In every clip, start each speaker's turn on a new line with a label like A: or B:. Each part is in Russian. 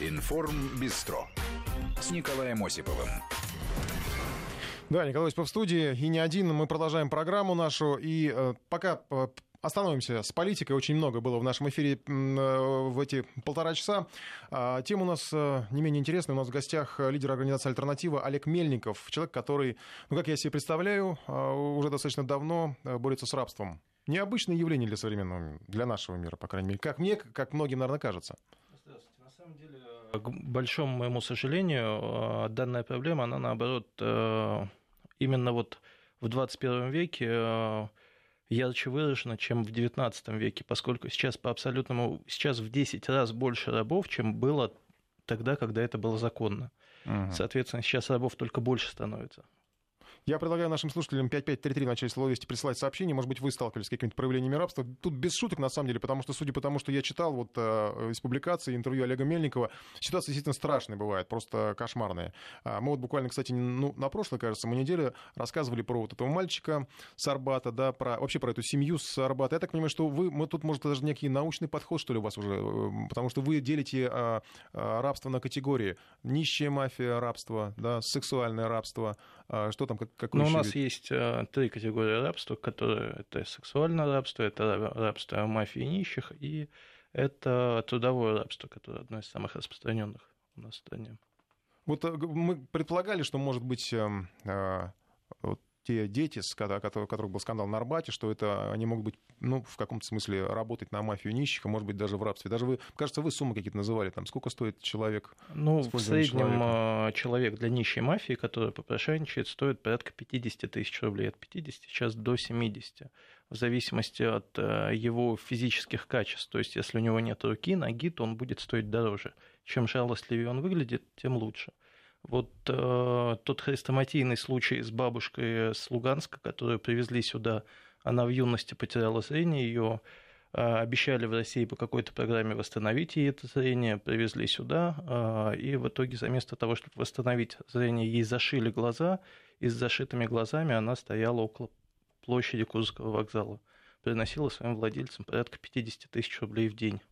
A: Информ Бистро с Николаем Осиповым.
B: Да, Николай Осипов в студии. И не один. Мы продолжаем программу нашу. И э, пока э, Остановимся с политикой. Очень много было в нашем эфире э, в эти полтора часа. А, тема у нас э, не менее интересная. У нас в гостях лидер организации «Альтернатива» Олег Мельников. Человек, который, ну, как я себе представляю, уже достаточно давно борется с рабством. Необычное явление для современного, для нашего мира, по крайней мере. Как мне, как многим, наверное, кажется.
C: Здравствуйте. На самом деле, к большому моему сожалению, данная проблема, она наоборот, именно вот в 21 веке ярче выражена, чем в XIX веке, поскольку сейчас по абсолютному, сейчас в 10 раз больше рабов, чем было тогда, когда это было законно. Угу. Соответственно, сейчас рабов только больше становится.
B: Я предлагаю нашим слушателям 5533 в начале слова вести присылать сообщения. Может быть, вы сталкивались с какими-то проявлениями рабства. Тут без шуток, на самом деле, потому что, судя по тому, что я читал вот э, из публикации, интервью Олега Мельникова, ситуация действительно страшная бывает, просто кошмарная. А, мы вот буквально, кстати, ну, на прошлой, кажется, мы неделю рассказывали про вот этого мальчика с Арбата, да, про, вообще про эту семью с Арбата. Я так понимаю, что вы, мы тут, может, даже некий научный подход, что ли, у вас уже, э, потому что вы делите а, а, рабство на категории. Нищая мафия рабство, да, сексуальное рабство, что там, какой
C: Ну, у нас есть есть э, три категории рабства, которые это сексуальное рабство, это рабство мафии нищих, и это трудовое рабство, которое одно из самых распространенных у нас в стране.
B: Вот э, мы предполагали, что, может быть, эм, э, те дети, у которых был скандал на Арбате, что это они могут быть, ну, в каком-то смысле работать на мафию нищих, а может быть даже в рабстве. Даже вы, кажется, вы суммы какие-то называли, там, сколько стоит человек?
C: Ну, в среднем человека? человек для нищей мафии, который попрошайничает, стоит порядка 50 тысяч рублей, от 50 сейчас до 70 в зависимости от э, его физических качеств. То есть, если у него нет руки, ноги, то он будет стоить дороже. Чем жалостливее он выглядит, тем лучше. Вот э, тот хрестоматийный случай с бабушкой с Луганска, которую привезли сюда, она в юности потеряла зрение, ее э, обещали в России по какой-то программе восстановить ей это зрение, привезли сюда, э, и в итоге вместо того, чтобы восстановить зрение, ей зашили глаза, и с зашитыми глазами она стояла около площади Курского вокзала, приносила своим владельцам порядка 50 тысяч рублей в день.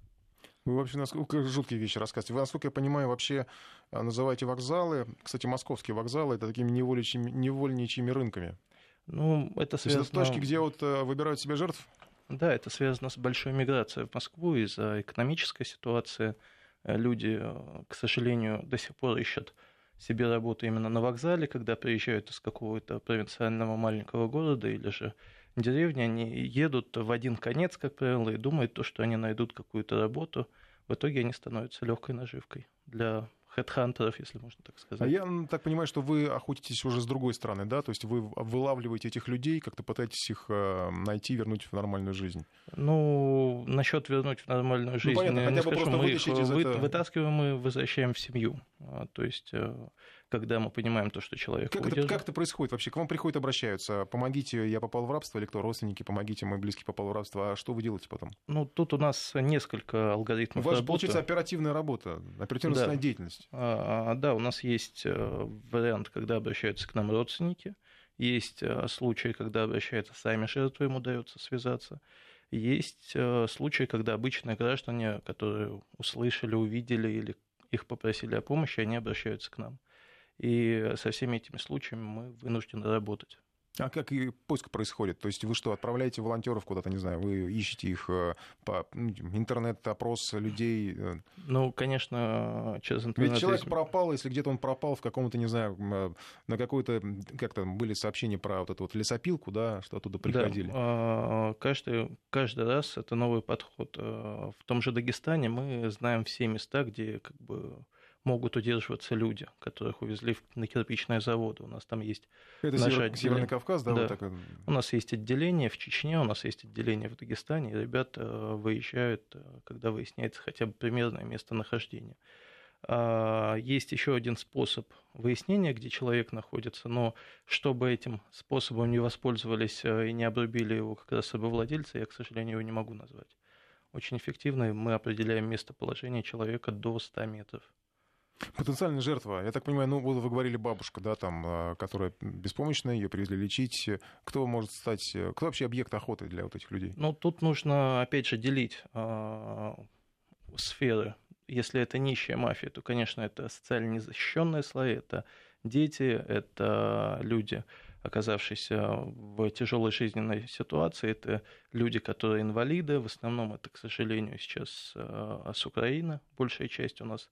B: Вы вообще насколько жуткие вещи рассказываете. Вы, насколько я понимаю, вообще а, называете вокзалы, кстати, московские вокзалы, это такими невольничьими, невольничьими рынками.
C: Ну, это связано...
B: То есть это точки, где вот э, выбирают себе жертв?
C: Да, это связано с большой миграцией в Москву из-за экономической ситуации. Э, люди, э, к сожалению, до сих пор ищут себе работу именно на вокзале, когда приезжают из какого-то провинциального маленького города или же деревни, они едут в один конец, как правило, и думают то, что они найдут какую-то работу. В итоге они становятся легкой наживкой для хедхантеров, если можно так сказать.
B: А я так понимаю, что вы охотитесь уже с другой стороны, да? То есть вы вылавливаете этих людей, как-то пытаетесь их э, найти, вернуть в нормальную жизнь?
C: Ну, насчет вернуть в нормальную ну, жизнь, ну, понятно, хотя бы скажу, просто мы их вы, этого... вытаскиваем и возвращаем в семью. А, то есть э, когда мы понимаем то, что человек
B: как это, как это происходит вообще? К вам приходят, обращаются, помогите, я попал в рабство, или кто, родственники, помогите, мой близкий попал в рабство, а что вы делаете потом?
C: Ну, тут у нас несколько алгоритмов
B: У вас, работы. получается, оперативная работа, оперативная да. деятельность.
C: А, а, да, у нас есть э, вариант, когда обращаются к нам родственники, есть э, случаи, когда обращаются сами жертвы, им удается связаться. Есть э, случаи, когда обычные граждане, которые услышали, увидели или их попросили о помощи, они обращаются к нам. И со всеми этими случаями мы вынуждены работать.
B: А как и поиск происходит? То есть вы что, отправляете волонтеров куда-то, не знаю, вы ищете их э, по ну, интернет-опрос людей? Э?
C: Ну, конечно, через интернет.
B: Ведь человек пропал, если где-то он пропал в каком-то, не знаю, э, на какой-то, как там были сообщения про вот эту вот лесопилку, да, что оттуда приходили? Да,
C: каждый, каждый раз это новый подход. В том же Дагестане мы знаем все места, где как бы могут удерживаться люди, которых увезли на кирпичные заводы. У нас там есть...
B: Это Север... отделение... Северный Кавказ, да?
C: да.
B: Вот так...
C: У нас есть отделение в Чечне, у нас есть отделение в Дагестане, и ребята выезжают, э, когда выясняется хотя бы примерное местонахождение. А, есть еще один способ выяснения, где человек находится, но чтобы этим способом не воспользовались э, и не обрубили его как раз владельца, я, к сожалению, его не могу назвать. Очень эффективно мы определяем местоположение человека до 100 метров.
B: Потенциальная жертва. Я так понимаю, ну, вы говорили бабушка, да, там, а, которая беспомощная, ее привезли лечить. Кто может стать, кто вообще объект охоты для вот этих людей?
C: Ну, тут нужно, опять же, делить э, сферы если это нищая мафия, то, конечно, это социально незащищенные слои, это дети, это люди, оказавшиеся в тяжелой жизненной ситуации, это люди, которые инвалиды, в основном это, к сожалению, сейчас э, с Украины, большая часть у нас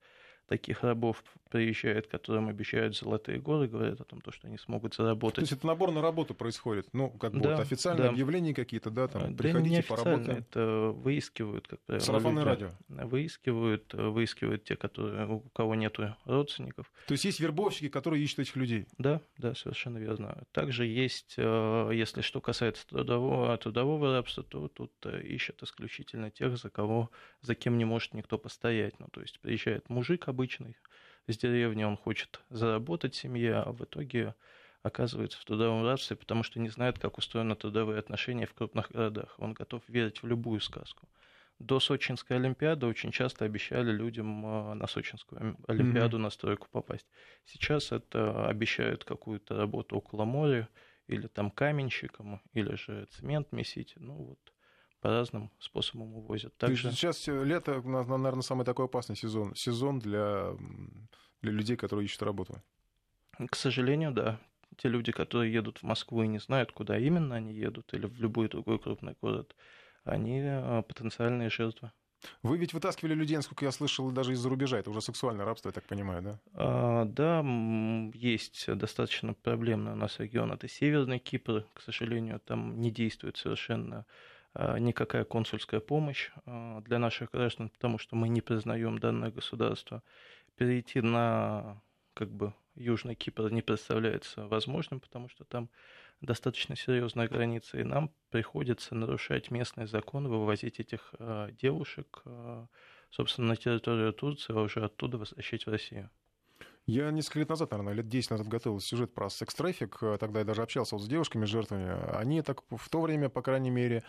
C: таких рабов приезжает, которым обещают золотые горы, говорят о том, что они смогут заработать. То
B: есть это набор на работу происходит? Ну, как бы да, вот официальные да. объявления какие-то, да, там, да приходите, поработаем.
C: это выискивают, как правило.
B: Сарафанное радио.
C: Выискивают, выискивают те, которые, у кого нет родственников.
B: То есть есть вербовщики, которые ищут этих людей?
C: Да, да, совершенно верно. Также есть, э, если что касается трудового, трудового рабства, то тут э, ищут исключительно тех, за кого, за кем не может никто постоять. Ну, то есть приезжает мужик обычный, с деревни, он хочет заработать семье, а в итоге оказывается в трудовом рабстве, потому что не знает, как устроены трудовые отношения в крупных городах. Он готов верить в любую сказку. До Сочинской Олимпиады очень часто обещали людям а, на Сочинскую Олимпиаду mm-hmm. на стройку попасть. Сейчас это обещают какую-то работу около моря, или там каменщиком, или же цемент месить. Ну вот по разным способам увозят.
B: Также... Сейчас лето, наверное, самый такой опасный сезон. Сезон для, для людей, которые ищут работу.
C: К сожалению, да. Те люди, которые едут в Москву и не знают, куда именно они едут, или в любой другой крупный город, они а, потенциальные жертвы.
B: Вы ведь вытаскивали людей, насколько я слышал, даже из-за рубежа. Это уже сексуальное рабство, я так понимаю, да?
C: А, да, есть достаточно проблемный у нас регион. Это Северный Кипр. К сожалению, там не действует совершенно никакая консульская помощь а, для наших граждан, потому что мы не признаем данное государство. Перейти на как бы Южный Кипр не представляется возможным, потому что там достаточно серьезная граница, и нам приходится нарушать местные законы, вывозить этих а, девушек, собственно, на территорию Турции, а уже оттуда возвращать в Россию.
B: Я несколько лет назад, наверное, лет 10 назад готовил сюжет про секс-трафик. Тогда я даже общался вот с девушками, жертвами. Они так в то время, по крайней мере, Э,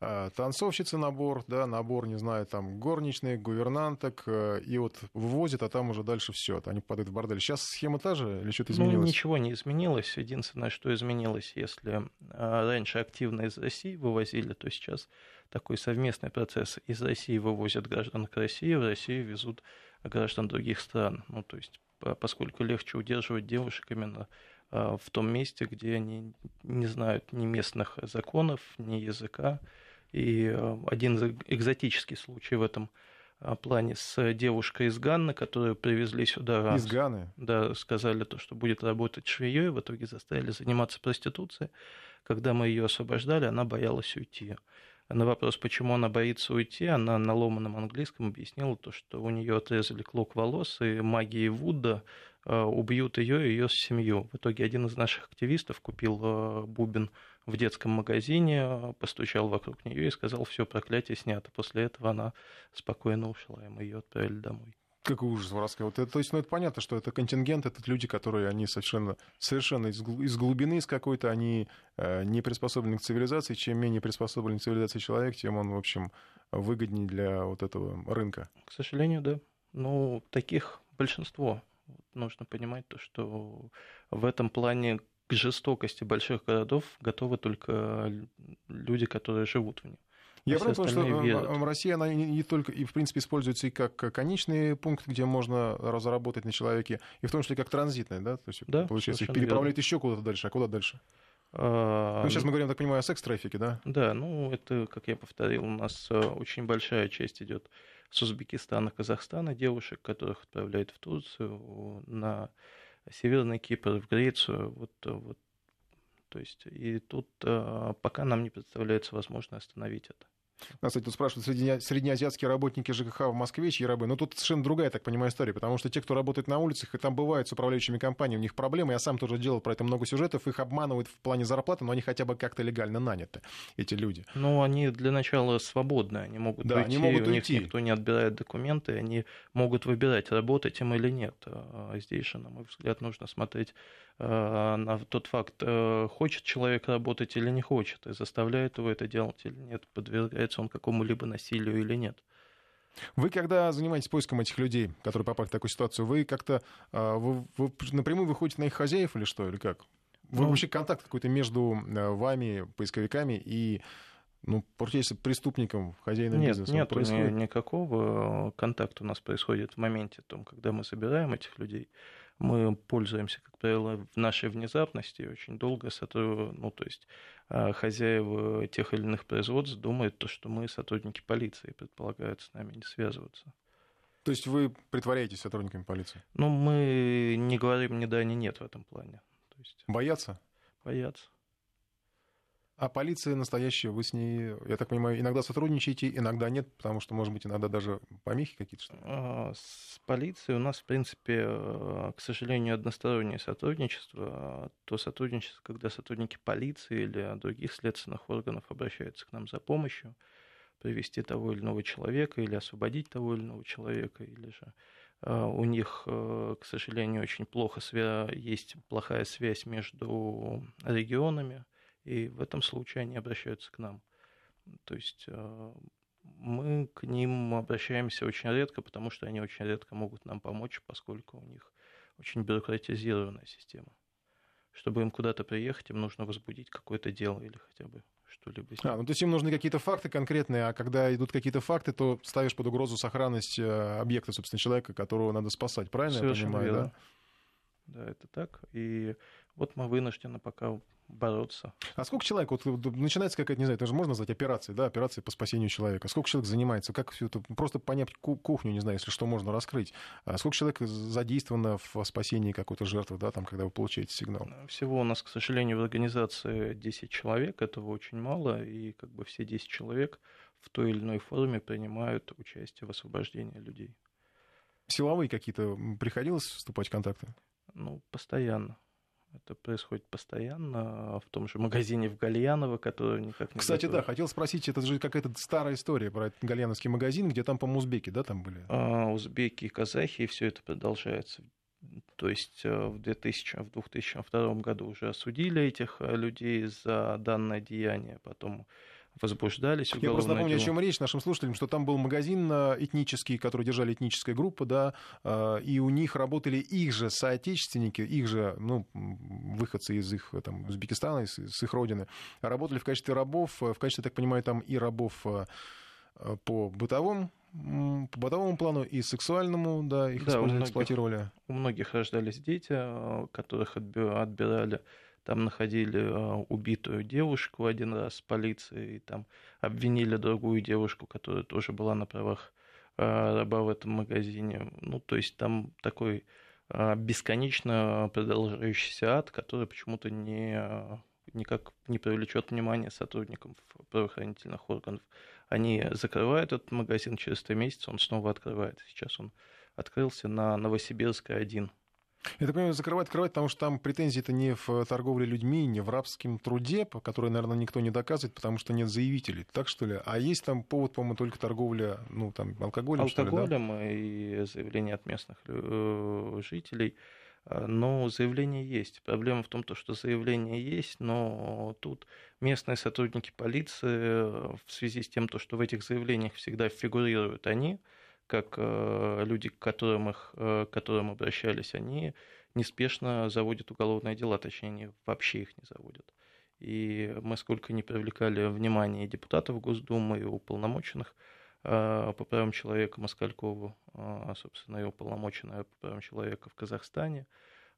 B: танцовщицы набор, да, набор, не знаю, там, горничные, гувернанток, э, и вот вывозят, а там уже дальше все, они падают в бордель. Сейчас схема та же или что-то ну, изменилось?
C: Ну, ничего не изменилось. Единственное, что изменилось, если э, раньше активно из России вывозили, то сейчас такой совместный процесс. Из России вывозят граждан к России, в Россию везут граждан других стран. Ну, то есть, поскольку легче удерживать девушек именно в том месте, где они не знают ни местных законов, ни языка, и э, один экзотический случай в этом э, плане с девушкой из Ганны, которую привезли сюда.
B: Из Ганы?
C: Да, сказали то, что будет работать швеей, в итоге заставили заниматься проституцией. Когда мы ее освобождали, она боялась уйти. На вопрос, почему она боится уйти, она на ломаном английском объяснила то, что у нее отрезали клок волос, и магией Вуда э, убьют ее и ее семью. В итоге один из наших активистов купил бубен в детском магазине, постучал вокруг нее и сказал, все, проклятие снято. После этого она спокойно ушла, и мы ее отправили домой.
B: Какой ужас воровской. Вот это, то есть, ну, это понятно, что это контингент, это люди, которые, они совершенно, совершенно из, из глубины, из какой-то, они э, не приспособлены к цивилизации. Чем менее приспособлен к цивилизации человек, тем он, в общем, выгоднее для вот этого рынка.
C: К сожалению, да. Ну, таких большинство. Нужно понимать то, что в этом плане к жестокости больших городов готовы только люди, которые живут в них.
B: Я правильно понимаю, что верят. Россия, она не, не только, и в принципе используется и как конечный пункт, где можно разработать на человеке, и в том числе как транзитный, да? То есть, да, получается, их переправляют верно. еще куда-то дальше. А куда дальше? А, ну, сейчас мы говорим, так понимаю, о секс-трафике, да?
C: Да, ну, это, как я повторил, у нас э, очень большая часть идет с Узбекистана, Казахстана девушек, которых отправляют в Турцию на Северный Кипр, в Грецию, вот, вот, то есть, и тут а, пока нам не представляется возможно остановить это.
B: Нас, кстати, тут спрашивают, средне, среднеазиатские работники ЖКХ в Москве, чьи рабы. Но тут совершенно другая, так понимаю, история, потому что те, кто работает на улицах, и там бывают с управляющими компаниями, у них проблемы. Я сам тоже делал про это много сюжетов, их обманывают в плане зарплаты, но они хотя бы как-то легально наняты, эти люди.
C: Ну, они для начала свободны, они могут да, уйти, они могут у уйти. них никто не отбирает документы, они могут выбирать, работать им или нет. А здесь же, на мой взгляд, нужно смотреть на тот факт, э, хочет человек работать или не хочет, и заставляет его это делать или нет, подвергается он какому-либо насилию или нет.
B: Вы, когда занимаетесь поиском этих людей, которые попали в такую ситуацию, вы как-то э, вы, вы напрямую выходите на их хозяев или что, или как? Вы ну, вообще контакт какой-то между вами, поисковиками, и Ну, если преступником, хозяином
C: нет,
B: бизнеса
C: нет,
B: происходит?
C: никакого контакта у нас происходит в моменте, том, когда мы собираем этих людей. Мы пользуемся, как правило, в нашей внезапности очень долго ну, то есть а, хозяева тех или иных производств думают, то, что мы сотрудники полиции, предполагают с нами не связываться.
B: То есть вы притворяетесь сотрудниками полиции?
C: Ну, мы не говорим ни да, ни нет в этом плане. То есть...
B: Боятся?
C: Боятся.
B: А полиция настоящая, вы с ней, я так понимаю, иногда сотрудничаете, иногда нет, потому что, может быть, иногда даже помехи какие-то? Что
C: а, с полицией у нас, в принципе, э, к сожалению, одностороннее сотрудничество. То сотрудничество, когда сотрудники полиции или других следственных органов обращаются к нам за помощью, привести того или иного человека или освободить того или иного человека, или же э, у них, э, к сожалению, очень плохо есть плохая связь между регионами, и в этом случае они обращаются к нам. То есть э, мы к ним обращаемся очень редко, потому что они очень редко могут нам помочь, поскольку у них очень бюрократизированная система. Чтобы им куда-то приехать, им нужно возбудить какое-то дело или хотя бы что-либо.
B: А, ну то есть им нужны какие-то факты конкретные, а когда идут какие-то факты, то ставишь под угрозу сохранность э, объекта, собственно, человека, которого надо спасать. Правильно
C: Совершенно
B: я понимаю,
C: верно. да? Да, это так. И вот мы вынуждены пока бороться.
B: А сколько человек, вот начинается какая-то, не знаю, это же можно назвать операцией, да, операцией по спасению человека. Сколько человек занимается, как все это, просто понять кухню, не знаю, если что можно раскрыть. А сколько человек задействовано в спасении какой-то жертвы, да, там, когда вы получаете сигнал?
C: Всего у нас, к сожалению, в организации 10 человек, этого очень мало, и как бы все 10 человек в той или иной форме принимают участие в освобождении людей.
B: Силовые какие-то приходилось вступать в контакты?
C: Ну, постоянно. Это происходит постоянно а в том же магазине в Гальяново, который никак не
B: Кстати,
C: готовы.
B: да, хотел спросить, это же какая-то старая история про этот гальяновский магазин, где там, по-моему, узбеки, да, там были?
C: А, узбеки и казахи, и все это продолжается. То есть э, в, 2000, в 2002 году уже осудили этих э, людей за данное деяние, потом возбуждались
B: Я просто напомню, дело. о чем речь нашим слушателям, что там был магазин э, этнический, который держали этническая группа, да, э, и у них работали их же соотечественники, их же, ну, выходцы из их, там, Узбекистана, из, из их родины, работали в качестве рабов, э, в качестве, так понимаю, там и рабов по бытовому по бытовому плану и сексуальному, да, их да, у многих, эксплуатировали.
C: У многих рождались дети, которых отбирали там находили а, убитую девушку один раз с полицией, там обвинили другую девушку, которая тоже была на правах а, раба в этом магазине. Ну, то есть там такой а, бесконечно продолжающийся ад, который почему-то не, никак не привлечет внимание сотрудников правоохранительных органов. Они закрывают этот магазин через три месяца, он снова открывается. Сейчас он открылся на Новосибирской 1.
B: Я так понимаю, закрывать, открывать, потому что там претензии-то не в торговле людьми, не в рабском труде, по которой, наверное, никто не доказывает, потому что нет заявителей, так что ли? А есть там повод, по-моему, только торговля, ну, там, алкоголем,
C: алкоголем
B: что ли, да?
C: и заявления от местных э, жителей. А, но заявление есть. Проблема в том, что заявление есть, но тут местные сотрудники полиции э, в связи с тем, что в этих заявлениях всегда фигурируют они, как э, люди, к которым, их, э, к которым обращались, они неспешно заводят уголовные дела, точнее, они вообще их не заводят. И мы сколько не привлекали внимание депутатов Госдумы и уполномоченных э, по правам человека Москалькову, собственно, и уполномоченная по правам человека в Казахстане,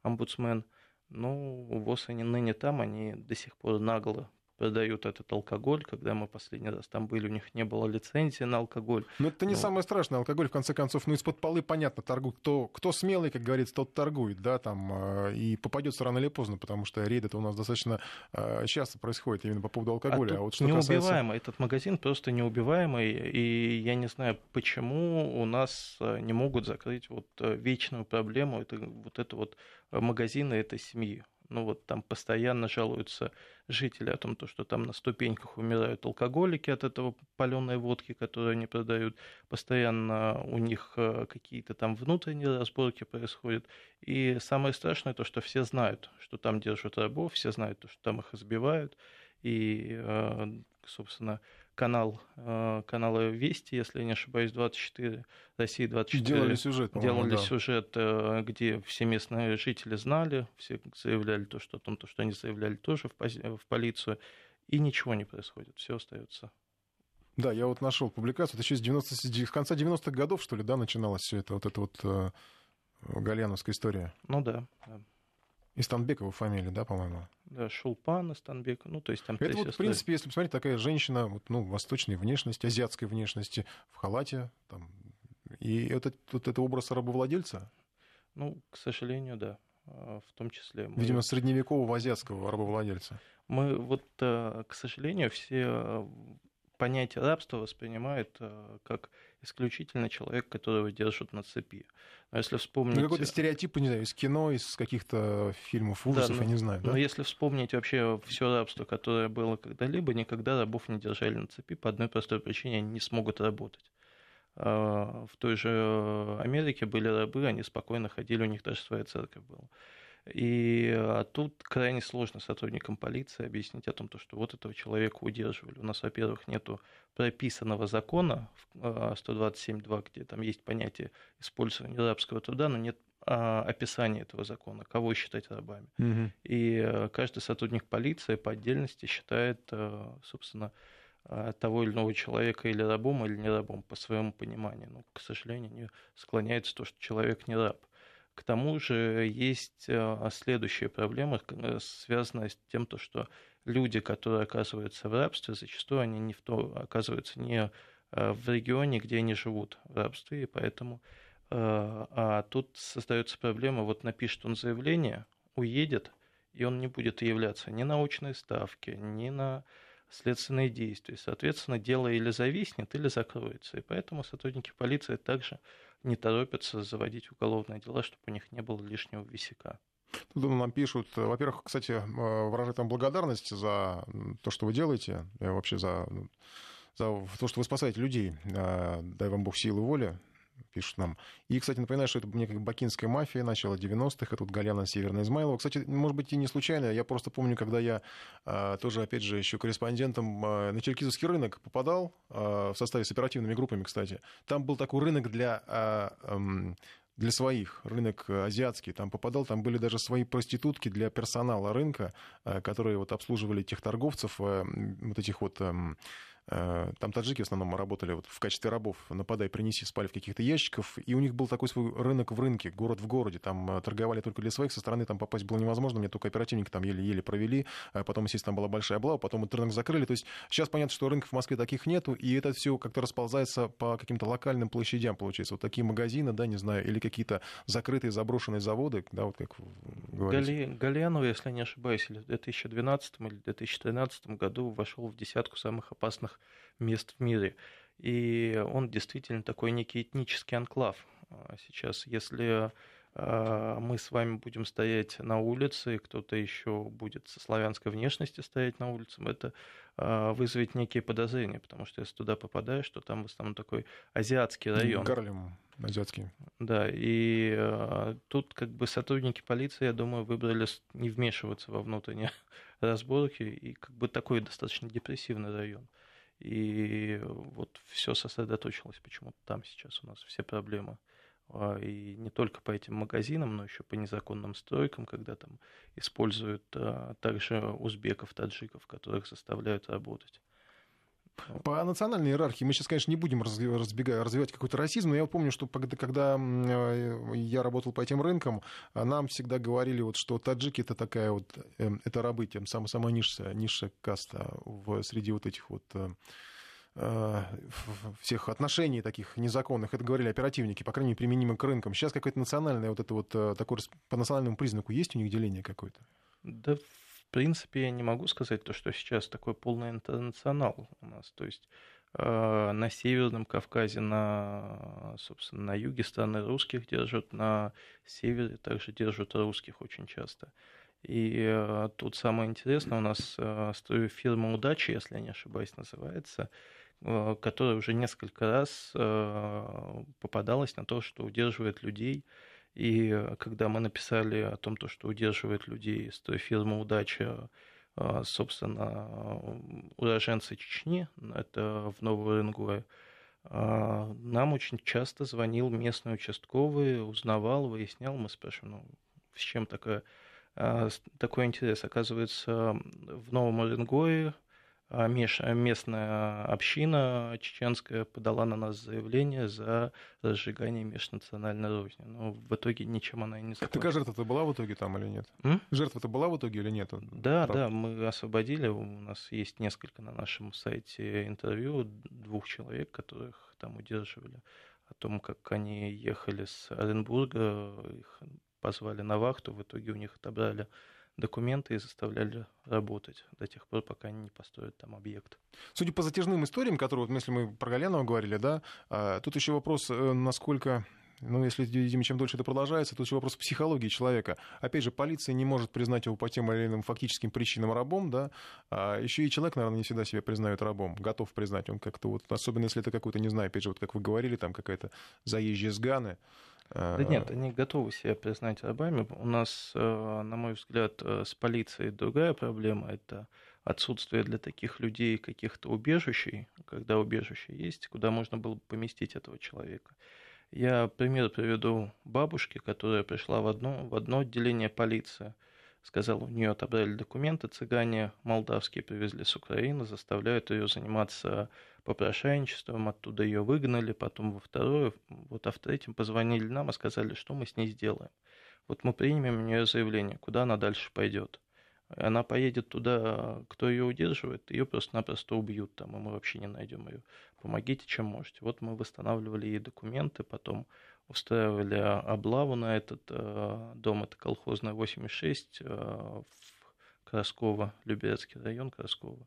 C: омбудсмен, ну, ВОЗ они ныне там, они до сих пор нагло продают этот алкоголь. Когда мы последний раз там были, у них не было лицензии на алкоголь.
B: Но это не Но... самое страшное. Алкоголь, в конце концов, ну, из-под полы, понятно, торгует. Кто, кто смелый, как говорится, тот торгует, да, там, э, и попадется рано или поздно, потому что рейд это у нас достаточно э, часто происходит именно по поводу алкоголя.
C: А, а вот что неубиваемый. Касается... Этот магазин просто неубиваемый, и я не знаю, почему у нас э, не могут закрыть вот вечную проблему, это, вот это вот магазины этой семьи ну вот там постоянно жалуются жители о том, то, что там на ступеньках умирают алкоголики от этого паленой водки, которую они продают. Постоянно у них э, какие-то там внутренние разборки происходят. И самое страшное то, что все знают, что там держат рабов, все знают, что там их избивают. И, э, собственно, канал, э, каналы Вести, если я не ошибаюсь, 24, Россия 24.
B: Делали сюжет,
C: Делали да. сюжет, э, где все местные жители знали, все заявляли то, что о том, то, что они заявляли тоже в, в полицию. и ничего не происходит, все остается.
B: Да, я вот нашел публикацию, это еще с, 90, с конца 90-х годов, что ли, да, начиналось все это, вот эта вот э, Гальяновская история.
C: Ну да, да.
B: Истанбекова фамилия, да, по-моему?
C: Да, Шулпан Истанбек, ну, то есть там...
B: Это вот, в принципе, если посмотреть, такая женщина, вот, ну, восточной внешности, азиатской внешности, в халате, там, и это, вот это образ рабовладельца?
C: Ну, к сожалению, да, а, в том числе.
B: Мы... Видимо, средневекового азиатского рабовладельца.
C: Мы вот, э, к сожалению, все понятие рабства воспринимают э, как исключительно человек, которого держат на цепи. Но если вспомнить... Ну,
B: какой-то стереотип, не знаю, из кино, из каких-то фильмов ужасов, да,
C: но,
B: я не знаю. Да?
C: Но если вспомнить вообще все рабство, которое было когда-либо, никогда рабов не держали на цепи по одной простой причине, они не смогут работать. А, в той же Америке были рабы, они спокойно ходили, у них даже своя церковь была. И а тут крайне сложно сотрудникам полиции объяснить о том, что вот этого человека удерживали. У нас, во-первых, нету прописанного закона 127.2, а, где там есть понятие использования рабского труда, но нет а, описания этого закона, кого считать рабами. Угу. И каждый сотрудник полиции по отдельности считает, собственно, того или иного человека или рабом, или не рабом, по своему пониманию. Но, к сожалению, не склоняется то, что человек не раб. К тому же есть э, следующая проблема, э, связанная с тем, что люди, которые оказываются в рабстве, зачастую они не в то, оказываются не э, в регионе, где они живут в рабстве, и поэтому а тут создается проблема, вот напишет он заявление, уедет, и он не будет являться ни на очной ставке, ни на следственные действия. Соответственно, дело или зависнет, или закроется. И поэтому сотрудники полиции также не торопятся заводить уголовные дела, чтобы у них не было лишнего висяка.
B: Тут нам пишут, во-первых, кстати, э, выражают вам благодарность за то, что вы делаете, вообще за, за то, что вы спасаете людей. Э, дай вам Бог силы и воли пишут нам. И, кстати, напоминаю, что это мне как бакинская мафия начала 90-х, это вот Галяна Северная Измайлова. Кстати, может быть, и не случайно, я просто помню, когда я а, тоже, опять же, еще корреспондентом а, на Черкизовский рынок попадал, а, в составе с оперативными группами, кстати, там был такой рынок для... А, для своих, рынок азиатский, там попадал, там были даже свои проститутки для персонала рынка, которые вот обслуживали тех торговцев, вот этих вот Э, там таджики в основном работали вот в качестве рабов, нападай, принеси, спали в каких-то ящиках, и у них был такой свой рынок в рынке, город в городе, там э, торговали только для своих, со стороны там попасть было невозможно, мне только оперативники там еле-еле провели, а потом, естественно, там была большая облава, потом этот рынок закрыли, то есть сейчас понятно, что рынков в Москве таких нету, и это все как-то расползается по каким-то локальным площадям, получается, вот такие магазины, да, не знаю, или какие-то закрытые заброшенные заводы, да, вот как
C: говорите. Гали... Если не ошибаюсь, в 2012 или 2013 году вошел в десятку самых опасных мест в мире. И он действительно такой некий этнический анклав. А сейчас, если а, мы с вами будем стоять на улице, кто-то еще будет со славянской внешности стоять на улице, это а, вызовет некие подозрения, потому что если туда попадаешь, то там в основном такой азиатский район.
B: Гарлем азиатский.
C: Да, и тут как бы сотрудники полиции, я думаю, выбрали не вмешиваться во внутренние разборки, и как бы такой достаточно депрессивный район. И вот все сосредоточилось почему-то там сейчас у нас все проблемы. А, и не только по этим магазинам, но еще по незаконным стройкам, когда там используют а, также узбеков, таджиков, которых заставляют работать.
B: По национальной иерархии мы сейчас, конечно, не будем разбегать, развивать какой-то расизм, но я помню, что когда э, я работал по этим рынкам, нам всегда говорили, вот, что таджики это такая вот, эм, это рабы, тем самая, самая низшая, низшая каста в, среди вот этих вот э, э, всех отношений таких незаконных, это говорили оперативники, по крайней мере, применимо к рынкам. Сейчас какое-то национальное вот это вот такое по национальному признаку есть у них деление какое-то?
C: Да, принципе, я не могу сказать то, что сейчас такой полный интернационал у нас. То есть э, на Северном Кавказе, на, собственно, на юге страны русских держат, на севере также держат русских очень часто. И э, тут самое интересное, у нас э, фирма «Удачи», если я не ошибаюсь, называется, э, которая уже несколько раз э, попадалась на то, что удерживает людей и когда мы написали о том, то, что удерживает людей из той фирмы «Удача», а, собственно, уроженцы Чечни, это в Новоуренгое, а, нам очень часто звонил местный участковый, узнавал, выяснял, мы спрашиваем, ну, с чем такое, а, такой интерес. Оказывается, в Новом Уренгое а местная община чеченская подала на нас заявление за разжигание межнациональной розни. Но в итоге ничем она и не закончилась.
B: Такая жертва-то была в итоге там или нет?
C: М?
B: Жертва-то была в итоге или нет?
C: Да, Правда? да, мы освободили. У нас есть несколько на нашем сайте интервью двух человек, которых там удерживали. О том, как они ехали с Оренбурга, их позвали на вахту, в итоге у них отобрали документы и заставляли работать до тех пор, пока они не построят там объект.
B: Судя по затяжным историям, которые, вот, если мы про Галянова говорили, да, а, тут еще вопрос, э, насколько ну, если, видимо, чем дольше это продолжается, то еще вопрос психологии человека. Опять же, полиция не может признать его по тем или иным фактическим причинам рабом, да, а еще и человек, наверное, не всегда себя признает рабом, готов признать. Он как-то вот, особенно если это какой-то, не знаю, опять же, вот как вы говорили, там какая-то заезжая с Ганы,
C: да нет, они готовы себя признать рабами. У нас, э, на мой взгляд, э, с полицией другая проблема. Это отсутствие для таких людей каких-то убежищей, когда убежище есть, куда можно было бы поместить этого человека. Я пример приведу бабушки, которая пришла в одно, в одно отделение полиции, сказала, у нее отобрали документы, цыгане молдавские привезли с Украины, заставляют ее заниматься попрошайничеством, оттуда ее выгнали, потом во второе, вот а в третьем позвонили нам и сказали, что мы с ней сделаем. Вот мы примем у нее заявление, куда она дальше пойдет. Она поедет туда, кто ее удерживает, ее просто-напросто убьют там, и мы вообще не найдем ее. Помогите, чем можете. Вот мы восстанавливали ей документы, потом устраивали облаву на этот э, дом, это колхозная 86 э, в Красково, Люберецкий район Красково.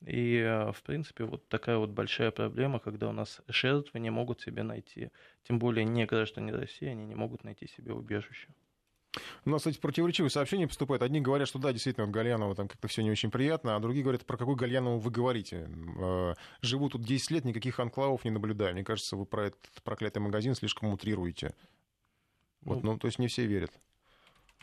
C: И, э, в принципе, вот такая вот большая проблема, когда у нас жертвы не могут себе найти, тем более не граждане России, они не могут найти себе убежище.
B: У нас, кстати, противоречивые сообщения поступают. Одни говорят, что да, действительно, вот Гальянова там как-то все не очень приятно, а другие говорят, про какой Гальянову вы говорите. Э, живу тут 10 лет, никаких анклавов не наблюдаю. Мне кажется, вы про этот проклятый магазин слишком утрируете. Вот, ну, ну то есть не все верят.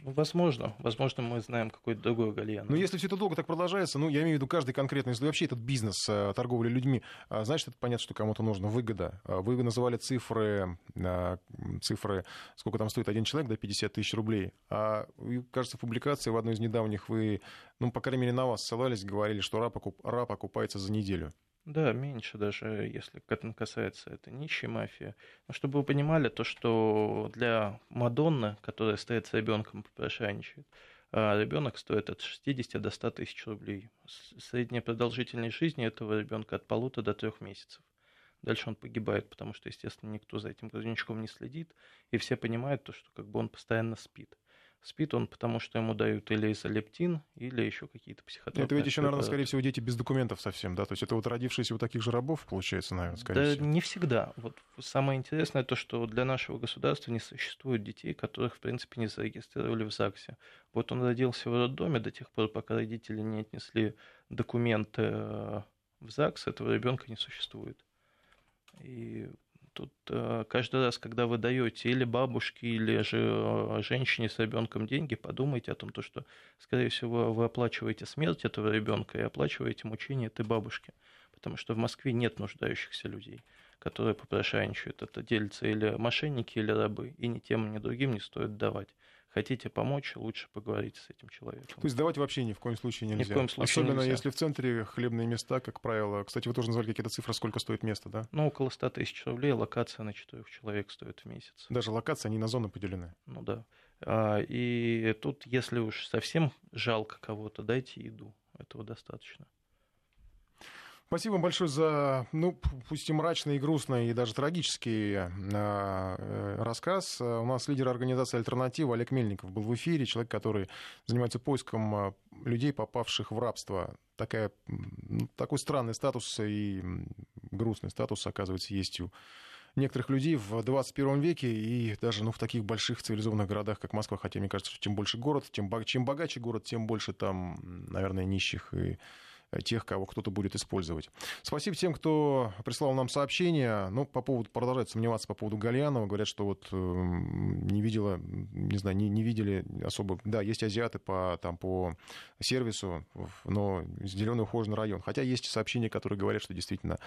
C: Ну, возможно. Возможно, мы знаем какой-то другой Гальян.
B: Но если все это долго так продолжается, ну, я имею в виду каждый конкретный, если вообще этот бизнес э, торговли людьми, а, значит, это понятно, что кому-то нужно выгода. А, вы называли цифры, а, цифры, сколько там стоит один человек, да, 50 тысяч рублей. А, кажется, в публикации в одной из недавних вы, ну, по крайней мере, на вас ссылались, говорили, что раб, окуп, раб окупается за неделю.
C: Да, меньше даже, если касается это нищей мафии. Но чтобы вы понимали, то, что для Мадонны, которая стоит с ребенком попрошайничает, а ребенок стоит от 60 до 100 тысяч рублей. Средняя продолжительность жизни этого ребенка от полутора до трех месяцев. Дальше он погибает, потому что, естественно, никто за этим грудничком не следит, и все понимают то, что как бы он постоянно спит. Спит он, потому что ему дают или изолептин, или еще какие-то психотропные.
B: Это ведь еще, наверное, скорее всего, дети без документов совсем, да? То есть это вот родившиеся у таких же рабов, получается, наверное, скорее
C: да
B: всего.
C: не всегда. Вот самое интересное то, что для нашего государства не существует детей, которых, в принципе, не зарегистрировали в ЗАГСе. Вот он родился в роддоме до тех пор, пока родители не отнесли документы э, в ЗАГС, этого ребенка не существует. И Тут э, каждый раз, когда вы даете или бабушке, или же э, женщине с ребенком деньги, подумайте о том, то, что, скорее всего, вы оплачиваете смерть этого ребенка и оплачиваете мучение этой бабушки. Потому что в Москве нет нуждающихся людей, которые попрошайничают. Это делятся или мошенники, или рабы. И ни тем, ни другим не стоит давать хотите помочь, лучше поговорите с этим человеком.
B: То есть давать вообще ни в коем случае нельзя.
C: Ни в коем случае
B: Особенно
C: нельзя.
B: если в центре хлебные места, как правило. Кстати, вы тоже назвали какие-то цифры, сколько стоит место, да?
C: Ну, около 100 тысяч рублей локация на четырех человек стоит в месяц.
B: Даже локация, они на зоны поделены.
C: Ну да. А, и тут, если уж совсем жалко кого-то, дайте еду. Этого достаточно.
B: Спасибо вам большое за, ну, пусть и мрачный, и грустный, и даже трагический э, рассказ. У нас лидер организации «Альтернатива» Олег Мельников был в эфире, человек, который занимается поиском а, людей, попавших в рабство. Такая, такой странный статус и грустный статус, оказывается, есть у некоторых людей в 21 веке и даже ну, в таких больших цивилизованных городах, как Москва. Хотя мне кажется, что чем больше город, тем, чем богаче город, тем больше там, наверное, нищих и тех, кого кто-то будет использовать. Спасибо тем, кто прислал нам сообщения. Ну, по поводу, продолжают сомневаться по поводу Гальянова. Говорят, что вот э, не видела, не знаю, не, не видели особо... Да, есть азиаты по, там, по сервису, но зеленый ухоженный район. Хотя есть сообщения, которые говорят, что действительно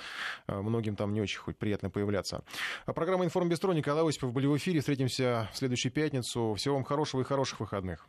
B: э, многим там не очень хоть приятно появляться. А программа «Информбестро» Николай Осипов были в эфире. Встретимся в следующую пятницу. Всего вам хорошего и хороших выходных.